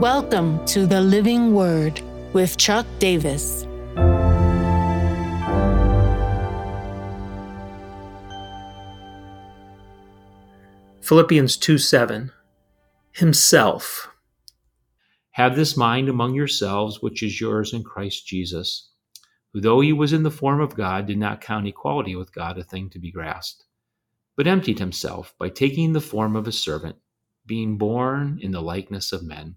Welcome to the Living Word with Chuck Davis. Philippians 2 7. Himself. Have this mind among yourselves, which is yours in Christ Jesus, who, though he was in the form of God, did not count equality with God a thing to be grasped, but emptied himself by taking the form of a servant, being born in the likeness of men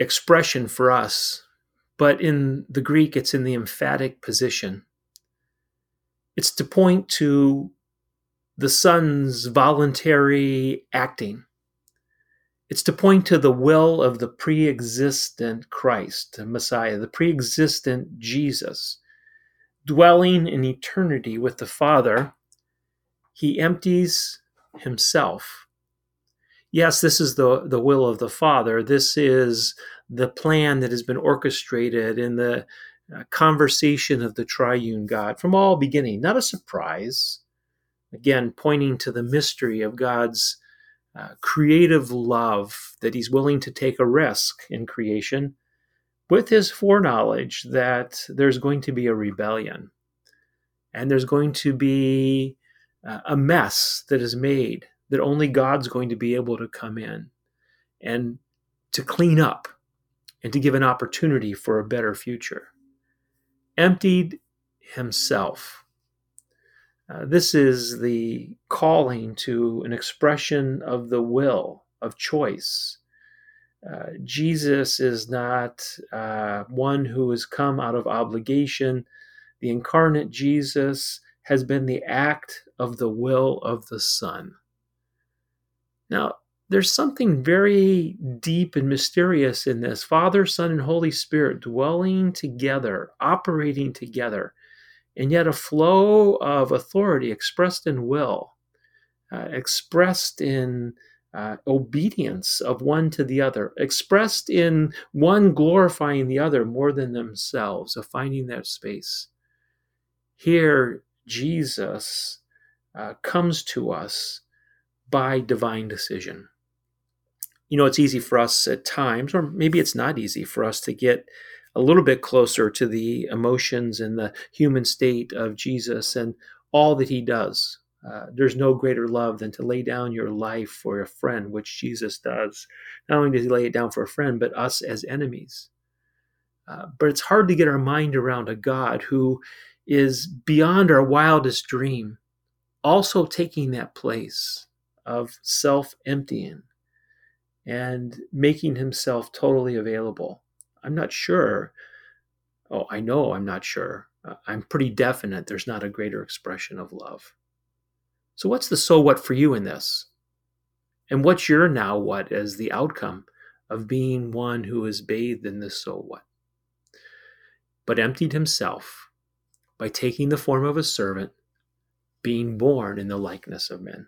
expression for us, but in the Greek, it's in the emphatic position. It's to point to the Son's voluntary acting. It's to point to the will of the pre existent Christ, the Messiah, the pre existent Jesus, dwelling in eternity with the Father. He empties himself yes, this is the, the will of the Father. This is the plan that has been orchestrated in the uh, conversation of the triune God from all beginning. Not a surprise. Again, pointing to the mystery of God's uh, creative love that He's willing to take a risk in creation with His foreknowledge that there's going to be a rebellion and there's going to be uh, a mess that is made that only God's going to be able to come in and to clean up and to give an opportunity for a better future. Emptied himself. Uh, this is the calling to an expression of the will, of choice. Uh, Jesus is not uh, one who has come out of obligation. The incarnate Jesus has been the act of the will of the Son. Now, there's something very deep and mysterious in this Father, Son, and Holy Spirit dwelling together, operating together, and yet a flow of authority expressed in will, uh, expressed in uh, obedience of one to the other, expressed in one glorifying the other more than themselves, of finding that space. Here, Jesus uh, comes to us by divine decision. You know, it's easy for us at times, or maybe it's not easy for us to get a little bit closer to the emotions and the human state of Jesus and all that he does. Uh, there's no greater love than to lay down your life for a friend, which Jesus does. Not only does he lay it down for a friend, but us as enemies. Uh, but it's hard to get our mind around a God who is beyond our wildest dream, also taking that place of self emptying and making himself totally available. I'm not sure. Oh, I know I'm not sure. Uh, I'm pretty definite there's not a greater expression of love. So, what's the so what for you in this? And what's your now what as the outcome of being one who is bathed in this so what? But emptied himself by taking the form of a servant, being born in the likeness of men.